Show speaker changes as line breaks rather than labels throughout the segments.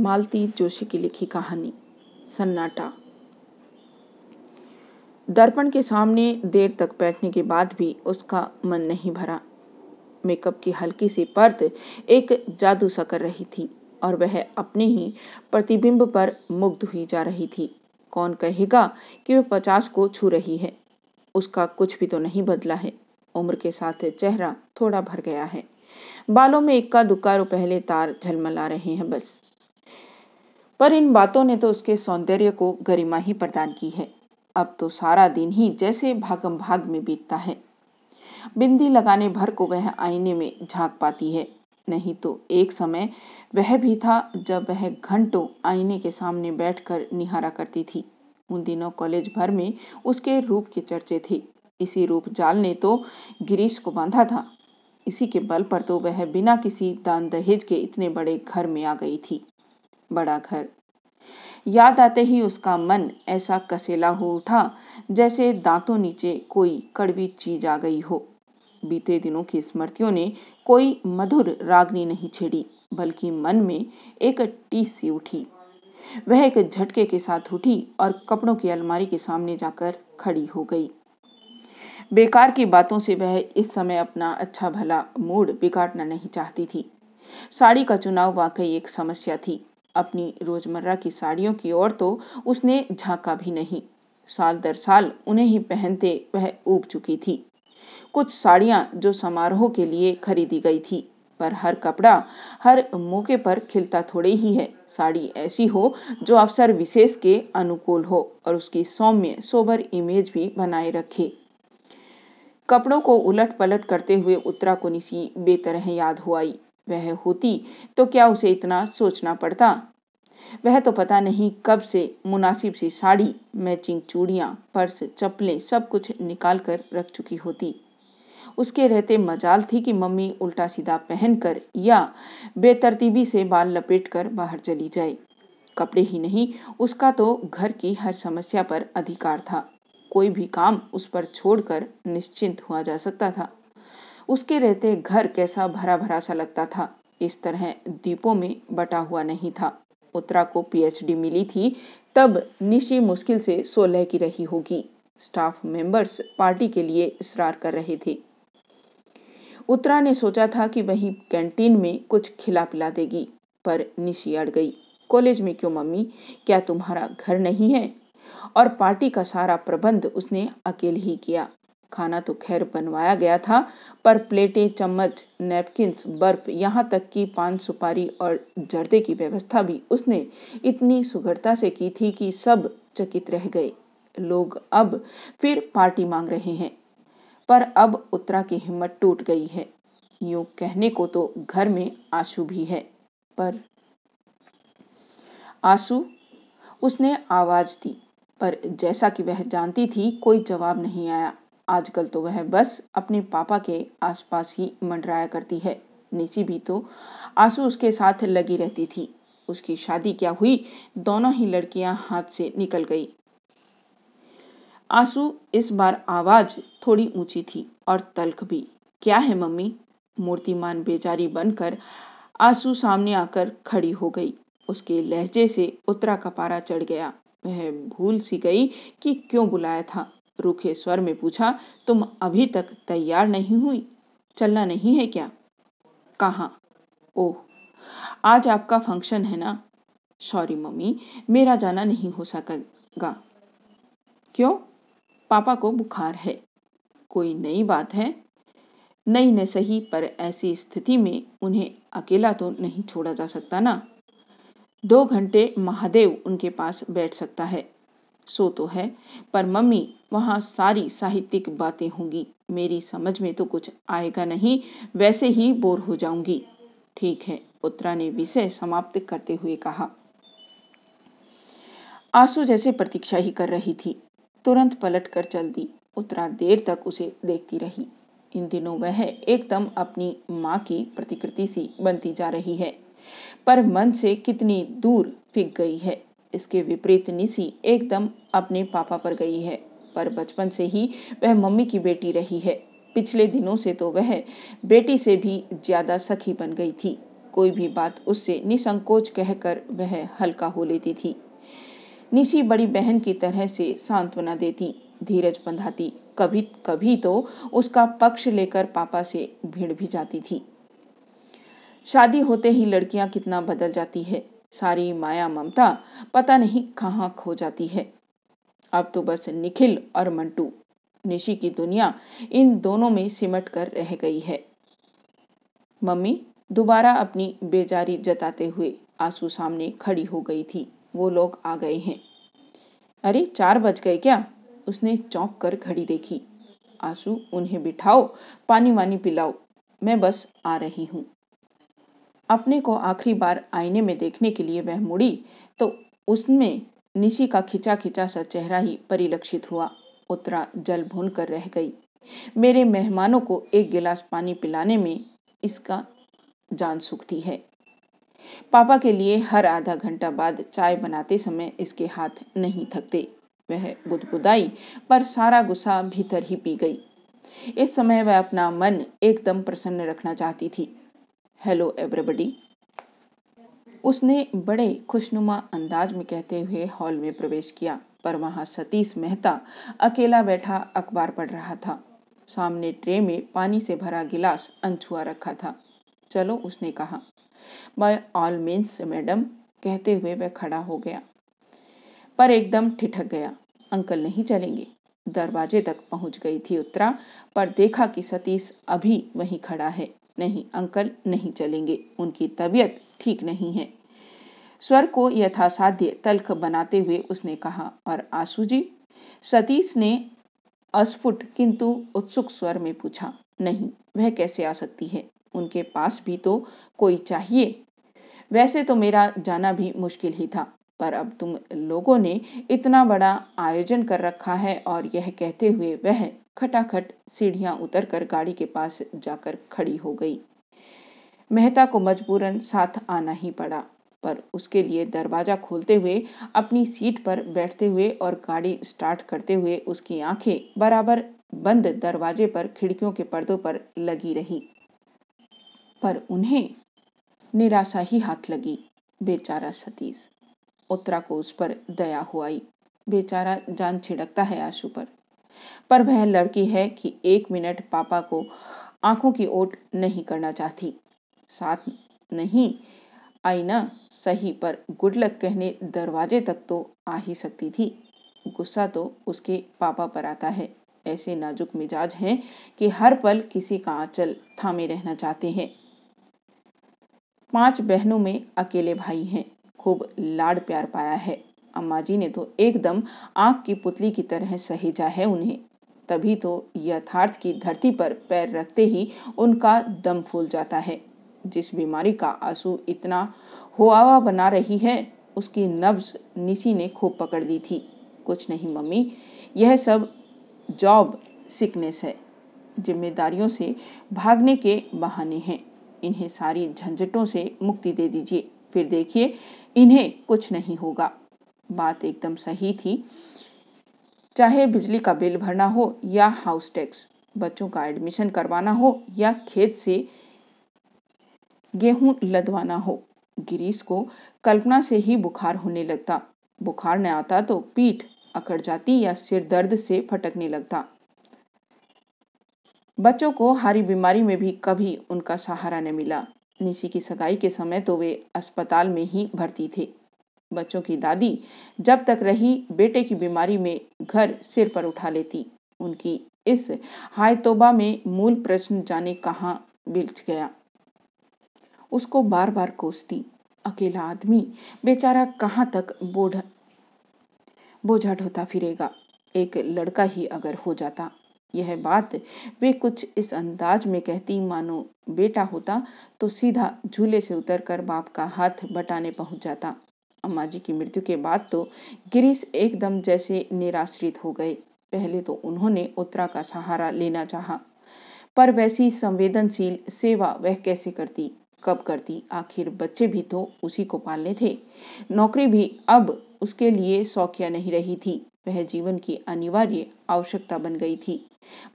मालती जोशी की लिखी कहानी, सन्नाटा। दर्पण के सामने देर तक बैठने के बाद भी उसका मन नहीं भरा। मेकअप की हल्की सी परत एक जादू सा कर रही थी और वह अपने ही प्रतिबिंब पर मुग्ध हुई जा रही थी। कौन कहेगा कि वह पचास को छू रही है? उसका कुछ भी तो नहीं बदला है। उम्र के साथ चेहरा थोड़ा भर गया है। बालों में इक्का दुक्का पहले तार झलमला रहे हैं बस। पर इन बातों ने तो उसके सौंदर्य को गरिमा ही प्रदान की है। अब तो सारा दिन ही जैसे भागम भाग में बीतता है। बिंदी लगाने भर को वह आईने में झाँक पाती है। नहीं तो एक समय वह भी था जब वह घंटों आईने के सामने बैठकर निहारा करती थी। उन दिनों कॉलेज भर में उसके रूप के चर्चे थे। इसी रूप जाल ने तो गिरीश को बांधा था। इसी के बल पर तो वह बिना किसी दान दहेज के इतने बड़े घर में आ गई थी। बड़ा घर याद आते ही उसका मन ऐसा कसेला हो उठा, जैसे दांतों नीचे कोई कड़वी चीज़ आ गई हो। बीते दिनों की स्मृतियों ने कोई मधुर रागनी नहीं छेड़ी, बल्कि मन में एक टीस सी उठी। वह एक झटके के साथ उठी और कपड़ों की अलमारी के सामने जाकर खड़ी हो गई। बेकार की बातों से वह इस समय अपना अच्छा भला मूड बिगाड़ना नहीं चाहती थी। साड़ी का चुनाव वाकई एक समस्या थी। अपनी रोज़मर्रा की साड़ियों की ओर तो उसने झांका भी नहीं। साल दर साल उन्हें ही पहनते वह ऊब चुकी थी। कुछ साड़ियाँ जो समारोह के लिए खरीदी गई थी, पर हर कपड़ा हर मौके पर खिलता थोड़े ही है। साड़ी ऐसी हो जो अवसर विशेष के अनुकूल हो और उसकी सौम्य, सोबर इमेज भी बनाए रखे। कपड़ों को उलट पलट करते हुए उत्तरा को निसी बेतरह याद हो आई। वह होती तो क्या उसे इतना सोचना पड़ता? वह तो पता नहीं कब से मुनासिब सी साड़ी, मैचिंग चूड़ियाँ, पर्स, चप्पलें सब कुछ निकाल कर रख चुकी होती। उसके रहते मजाल थी कि मम्मी उल्टा सीधा पहनकर या बेतरतीबी से बाल लपेटकर बाहर चली जाए। कपड़े ही नहीं, उसका तो घर की हर समस्या पर अधिकार था। कोई भी काम उस पर छोड़कर निश्चिंत हुआ जा सकता था। उसके रहते घर कैसा भरा भरा सा लगता था। इस तरह दीपों में बटा हुआ नहीं था। उत्तरा को पीएचडी मिली थी, तब निशी मुश्किल से सोलह की रही होगी। स्टाफ मेंबर्स पार्टी के लिए इसरार कर रहे थे। उत्तरा ने सोचा था कि वहीं कैंटीन में कुछ खिला पिला देगी, पर निशी अड़ गई। कॉलेज में क्यों मम्मी? क्या तुम्हारा घर नहीं है? और पार्टी का सारा प्रबंध उसने अकेले ही किया। खाना तो खैर बनवाया गया था, पर प्लेटें, चम्मच, नैपकिन्स, बर्फ़, यहाँ तक कि पान सुपारी और जर्दे की व्यवस्था भी उसने इतनी सुगढ़ता से की थी कि सब चकित रह गए। लोग अब फिर पार्टी मांग रहे हैं, पर अब उत्तरा की हिम्मत टूट गई है। यूँ कहने को तो घर में आँसू भी है, पर आँसू उसने आवाज़ दी, पर जैसा कि वह जानती थी, कोई जवाब नहीं आया। आजकल तो वह बस अपने पापा के आसपास ही मंडराया करती है। निसी भी तो आँसू उसके साथ लगी रहती थी। उसकी शादी क्या हुई? दोनों ही लड़कियाँ हाथ से निकल गई। आँसू इस बार आवाज़ थोड़ी ऊँची थी और तल्ख भी। क्या है मम्मी? मूर्तिमान बेचारी बनकर आँसू सामने आकर खड़ी हो गई। उसके लहजे से उतरा का पारा चढ़ गया। वह भूल सी गई कि क्यों बुलाया था। रूखे स्वर में पूछा, तुम अभी तक तैयार नहीं हुई? चलना नहीं है क्या? कहा? ओह, आज आपका फ़ंक्शन है ना? सॉरी मम्मी, मेरा जाना नहीं हो सकेगा। क्यों? पापा को बुखार है। कोई नई बात है? नई न सही, पर ऐसी स्थिति में उन्हें अकेला तो नहीं छोड़ा जा सकता ना? दो घंटे महादेव उनके पास बैठ सकता है। सो तो है, पर मम्मी, वहाँ सारी साहित्यिक बातें होंगी। मेरी समझ में तो कुछ आएगा नहीं, वैसे ही बोर हो जाऊँगी। ठीक है उत्तरा ने विषय समाप्त करते हुए कहा। आँसू जैसे प्रतीक्षा ही कर रही थी। तुरंत पलट कर चल दी। उत्तरा देर तक उसे देखती रही। इन दिनों वह एकदम अपनी माँ की प्रतिकृति सी बनती जा रही है। पर मन से कितनी दूर फिक गई है। इसके विपरीत निसी एकदम अपने पापा पर गई है, पर बचपन से ही वह मम्मी की बेटी रही है। पिछले दिनों से तो वह बेटी से भी ज़्यादा सखी बन गई थी। कोई भी बात उससे निसंकोच कहकर वह हल्का हो लेती थी। निशी बड़ी बहन की तरह से सांत्वना देती, धीरज बंधाती। कभी कभी तो उसका पक्ष लेकर पापा से भिड़ भी जाती थी। शादी होते ही लड़कियाँ कितना बदल जाती है। सारी माया ममता पता नहीं कहाँ खो जाती है। अब तो बस निखिल और मंटू, निशी की दुनिया इन दोनों में सिमट कर रह गई है। मम्मी दोबारा अपनी बेजारी जताते हुए आँसू सामने खड़ी हो गई थी। वो लोग आ गए हैं। अरे, चार बज गए क्या? उसने चौंक कर घड़ी देखी। आँसू, उन्हें बिठाओ पानी वानी पिलाओ। मैं बस आ रही हूँ। अपने को आखिरी बार आईने में देखने के लिए वह मुड़ी तो उसमें निशी का खिंचा खिंचा सा चेहरा ही परिलक्षित हुआ। उतरा जल भून कर रह गई। मेरे मेहमानों को एक गिलास पानी पिलाने में इसका जान सुखती है। पापा के लिए हर आधा घंटा बाद चाय बनाते समय इसके हाथ नहीं थकते। वह गुदगुदाई, पर सारा गुस्सा भीतर ही पी गई। इस समय वह अपना मन एकदम प्रसन्न रखना चाहती थी। हेलो एवरीबडी उसने बड़े खुशनुमा अंदाज में कहते हुए हॉल में प्रवेश किया, पर वहाँ सतीश मेहता अकेला बैठा अखबार पढ़ रहा था। सामने ट्रे में पानी से भरा गिलास अनछुआ रखा था। चलो, उसने कहा। बाय ऑल मीन्स मैडम, कहते हुए वह खड़ा हो गया। पर एकदम ठिठक गया। अंकल नहीं चलेंगे। दरवाजे तक पहुँच गई थी उत्तरा पर देखा कि सतीश अभी वहीं खड़ा है। नहीं, अंकल नहीं चलेंगे। उनकी तबीयत ठीक नहीं है। स्वर को यथासाध्य तल्ख बनाते हुए उसने कहा, और आँसू जी? सतीश ने अस्फुट किंतु उत्सुक स्वर में पूछा, नहीं, वह कैसे आ सकती है? उनके पास भी तो कोई चाहिए? वैसे तो मेरा जाना भी मुश्किल ही था। पर अब तुम लोगों ने इतना बड़ा आयोजन कर रखा है और यह कहते हुए वह खटाखट सीढ़ियाँ उतरकर गाड़ी के पास जाकर खड़ी हो गई। मेहता को मजबूरन साथ आना ही पड़ा, पर उसके लिए दरवाज़ा खोलते हुए, अपनी सीट पर बैठते हुए और गाड़ी स्टार्ट करते हुए उसकी आँखें बराबर बंद दरवाजे पर खिड़कियों के पर्दों पर लगी रही। पर उन्हें निराशा ही हाथ लगी, बेचारा सतीश। उत्तरा को उस पर दया हुआई। बेचारा जान छिड़कता है आशु पर। पर वह लड़की है कि एक मिनट पापा को आँखों की ओट नहीं करना चाहती। साथ नहीं, आई ना, सही, पर गुड लक कहने दरवाजे तक तो आ ही सकती थी। गुस्सा तो उसके पापा पर आता है। ऐसे नाजुक मिजाज हैं कि हर पल किसी का आंचल थामे रहना चाहते हैं। पाँच बहनों में अकेले भाई हैं। खूब लाड प्यार पाया है। अम्मा जी ने तो एकदम आँख की पुतली की तरह सहेजा है उन्हें। तभी तो यथार्थ की धरती पर पैर रखते ही उनका दम फूल जाता है। जिस बीमारी का आँसू इतना हुआवा बना रही है, उसकी नब्ज निसी ने खूब पकड़ ली थी। कुछ नहीं, मम्मी, यह सब जॉब सिकनेस है। जिम्मेदारियों से भागने के बहाने हैं। इन्हें सारी झंझटों से मुक्ति दे दीजिए। फिर देखिए इन्हें कुछ नहीं होगा। बात एकदम सही थी। चाहे बिजली का बिल भरना हो या हाउस टैक्स बच्चों का एडमिशन करवाना हो या खेत से गेहूँ लदवाना हो, गिरीश को कल्पना से ही बुखार होने लगता। बुखार न आता तो पीठ अकड़ जाती या सिर दर्द से फटकने लगता। बच्चों को हारी बीमारी में भी कभी उनका सहारा न मिला। निशी की सगाई के समय तो वे अस्पताल में ही भर्ती थे। बच्चों की दादी जब तक रही, बेटे की बीमारी में घर सिर पर उठा लेती। उनकी इस हाय तोबा में मूल प्रश्न जाने कहाँ बिल्च गया। उसको बार बार कोसती, अकेला आदमी? बेचारा कहाँ तक बोझ बोझा ढोता फिरेगा? एक लड़का ही अगर हो जाता यह बात वे कुछ इस अंदाज में कहती, मानो बेटा होता तो सीधा झूले से उतरकर बाप का हाथ बटाने पहुँच जाता। अम्मा जी की मृत्यु के बाद तो गिरीश एकदम जैसे निराश्रित हो गए। पहले तो उन्होंने उत्तरा का सहारा लेना चाहा, पर वैसी संवेदनशील सेवा वह कैसे करती, कब करती? आखिर बच्चे भी तो उसी को पालने थे। नौकरी भी अब उसके लिए सौख्या नहीं रही थी। वह जीवन की अनिवार्य आवश्यकता बन गई थी।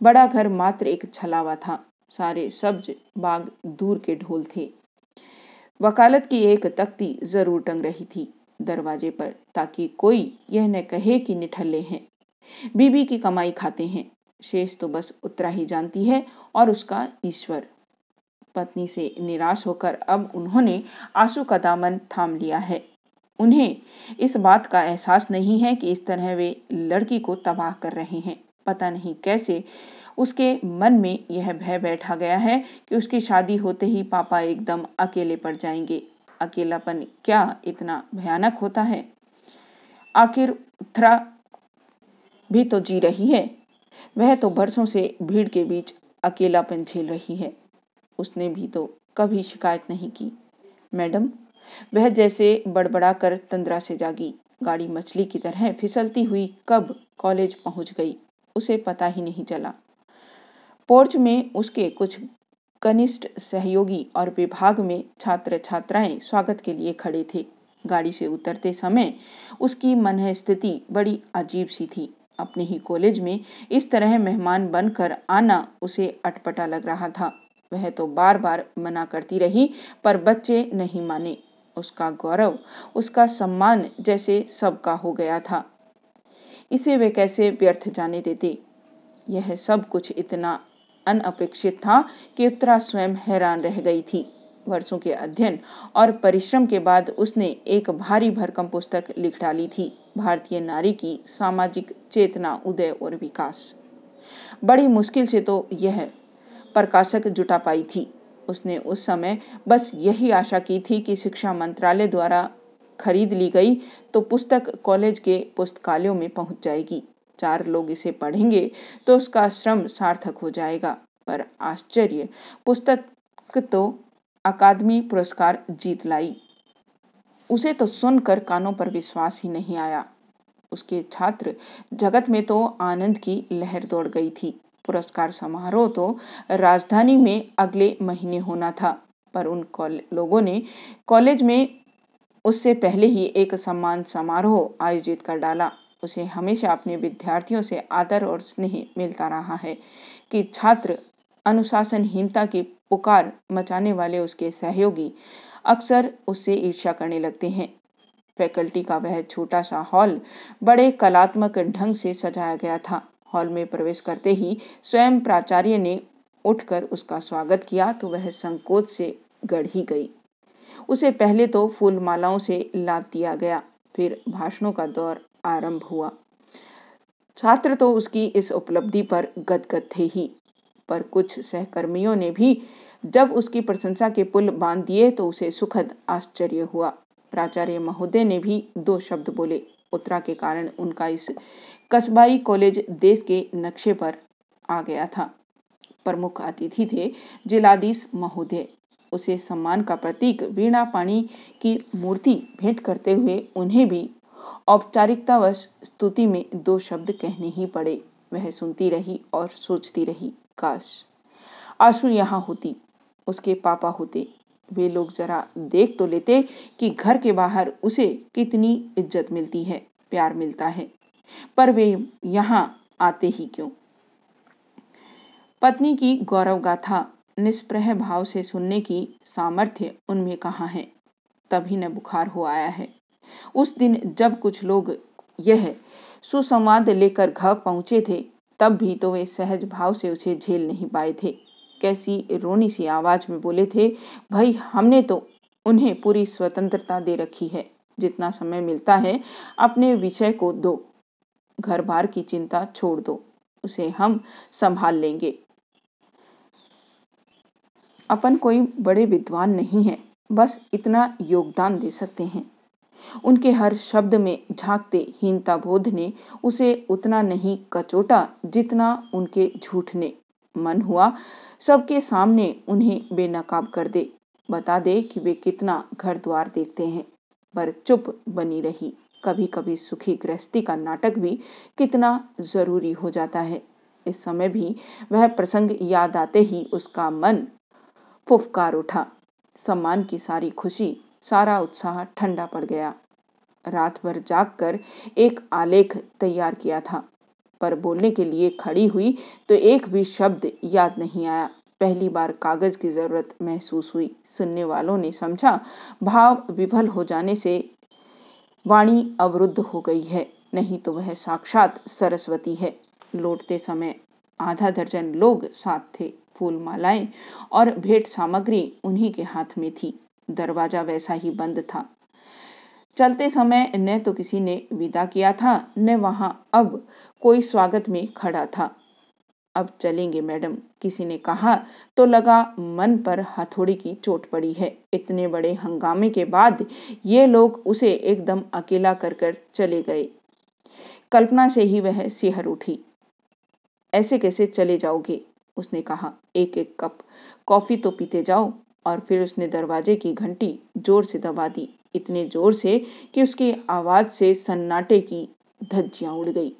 बड़ा घर मात्र एक छलावा था। सारे सब्ज बाग दूर के ढोल थे। वकालत की एक तख्ती ज़रूर टंग रही थी दरवाजे पर, ताकि कोई यह न कहे कि निठल्ले हैं। बीबी की कमाई खाते हैं। शेष तो बस उतरा ही जानती है और उसका ईश्वर। पत्नी से निराश होकर अब उन्होंने आँसू का दामन थाम लिया है। उन्हें। इस बात का एहसास नहीं है कि इस तरह वे लड़की को तबाह कर रहे हैं। पता नहीं कैसे उसके मन में यह भय बैठा गया है कि उसकी शादी होते ही पापा एकदम अकेले पड़ जाएँगे। अकेलापन क्या इतना भयानक होता है? आखिर उत्तरा भी तो जी रही है। वह तो बरसों से भीड़ के बीच अकेलापन झेल रही है। उसने भी तो कभी शिकायत नहीं की। मैडम वह जैसे बड़बड़ा कर तंद्रा से जागी। गाड़ी मछली की तरह फिसलती हुई कब कॉलेज पहुँच गई, उसे पता ही नहीं चला। पोर्च में उसके कुछ कनिष्ठ सहयोगी और विभाग में छात्र छात्राएँ स्वागत के लिए खड़े थे। गाड़ी से उतरते समय उसकी मन स्थिति बड़ी अजीब सी थी। अपने ही कॉलेज में इस तरह मेहमान बनकर आना उसे अटपटा लग रहा था। वह तो बार बार मना करती रही, पर बच्चे नहीं माने। उसका गौरव, उसका सम्मान जैसे सबका हो गया था। इसे वे कैसे व्यर्थ जाने देते? यह सब कुछ इतना अनअपेक्षित था कि उत्तरा स्वयं हैरान रह गई थी। वर्षों के अध्ययन और परिश्रम के बाद उसने एक भारी भरकम पुस्तक लिख डाली थी, भारतीय नारी की सामाजिक चेतना, उदय और विकास। बड़ी मुश्किल से तो यह प्रकाशक जुटा पाई थी। उसने उस समय बस यही आशा की थी कि शिक्षा मंत्रालय द्वारा खरीद ली गई तो पुस्तक कॉलेज के पुस्तकालयों में पहुँच जाएगी। चार लोग इसे पढ़ेंगे तो उसका श्रम सार्थक हो जाएगा। पर आश्चर्य, पुस्तक तो अकादमी पुरस्कार जीत लाई। उसे तो सुनकर कानों पर विश्वास ही नहीं आया। उसके छात्र जगत में तो आनंद की लहर दौड़ गई थी। पुरस्कार समारोह तो राजधानी में अगले महीने होना था, पर उन लोगों ने कॉलेज में उससे पहले ही एक सम्मान समारोह आयोजित कर डाला। उसे हमेशा अपने विद्यार्थियों से आदर और स्नेह मिलता रहा है कि छात्र अनुशासनहीनता की पुकार मचाने वाले उसके सहयोगी अक्सर उससे ईर्ष्या करने लगते हैं। फैकल्टी का वह छोटा सा हॉल बड़े कलात्मक ढंग से सजाया गया था। हॉल में प्रवेश करते ही स्वयं प्राचार्य ने उठकर उसका स्वागत किया तो वह संकोच से गढ़ी गई। उसे पहले तो फूल मालाओं से लाद दिया गया, फिर भाषणों का दौर आरंभ हुआ। छात्र तो उसकी इस उपलब्धि पर गदगद थे ही, पर कुछ सहकर्मियों ने भी जब उसकी प्रशंसा के पुल बाँध दिए तो उसे सुखद आश्चर्य हुआ। प्राचार्य महोदय ने भी दो शब्द बोले, उत्तरा के कारण उनका इस कस्बाई कॉलेज देश के नक्शे पर आ गया था। प्रमुख अतिथि थे जिलाधीश महोदय। उसे सम्मान का प्रतीक वीणा पानी की मूर्ति भेंट करते हुए उन्हें भी औपचारिकतावश स्तुति में दो शब्द कहने ही पड़े। वह सुनती रही और सोचती रही, काश आशु यहाँ होती, उसके पापा होते। वे लोग जरा देख तो लेते कि घर के बाहर उसे कितनी इज़्ज़त मिलती है, प्यार मिलता है। पर वे यहाँ आते ही क्यों? पत्नी की गौरव गाथा निष्प्रह भाव से सुनने की सामर्थ्य उनमें कहाँ है? तभी न बुखार हो आया है। उस दिन जब कुछ लोग यह सुसंवाद लेकर घर पहुँचे थे, तब भी तो वे सहज भाव से उसे झेल नहीं पाए थे। कैसी रोनी सी आवाज़ में बोले थे, भाई, हमने तो उन्हें पूरी स्वतंत्रता दे रखी है। जितना समय मिलता है, अपने विषय को दो। घर बार की चिंता छोड़ दो, उसे हम संभाल लेंगे। अपन कोई बड़े विद्वान नहीं है, बस इतना योगदान दे सकते हैं। उनके हर शब्द में झांकते हीनता बोध ने उसे उतना नहीं कचोटा जितना उनके झूठ ने। मन हुआ, सबके सामने उन्हें बेनकाब कर दे, बता दे कि वे कितना घर द्वार देखते हैं, पर चुप बनी रही। कभी कभी सुखी गृहस्थी का नाटक भी कितना ज़रूरी हो जाता है। इस समय भी वह प्रसंग याद आते ही उसका मन फुफकार उठा। सम्मान की सारी खुशी, सारा उत्साह ठंडा पड़ गया। रात भर जाग कर एक आलेख तैयार किया था। पर बोलने के लिए खड़ी हुई तो एक भी शब्द याद नहीं आया। पहली बार कागज़ की ज़रूरत महसूस हुई। सुनने वालों ने समझा, भाव विफल हो जाने से वाणी अवरुद्ध हो गई है, नहीं तो वह साक्षात सरस्वती है। लौटते समय आधा दर्जन लोग साथ थे फूल मालाएँ और भेंट सामग्री उन्हीं के हाथ में थी। दरवाज़ा वैसा ही बंद था। चलते समय न तो किसी ने विदा किया था, न वहाँ अब कोई स्वागत में खड़ा था। अब चलेंगे, मैडम। किसी ने कहा तो लगा, मन पर हथौड़ी की चोट पड़ी है। इतने बड़े हंगामे के बाद ये लोग उसे एकदम अकेला कर कर चले गए। कल्पना से ही वह सिहर उठी। ऐसे कैसे चले जाओगे? उसने कहा। एक एक कप कॉफ़ी तो पीते जाओ। और फिर उसने दरवाजे की घंटी ज़ोर से दबा दी। इतने ज़ोर से कि उसकी आवाज़ से सन्नाटे की धज्जियाँ उड़ गई।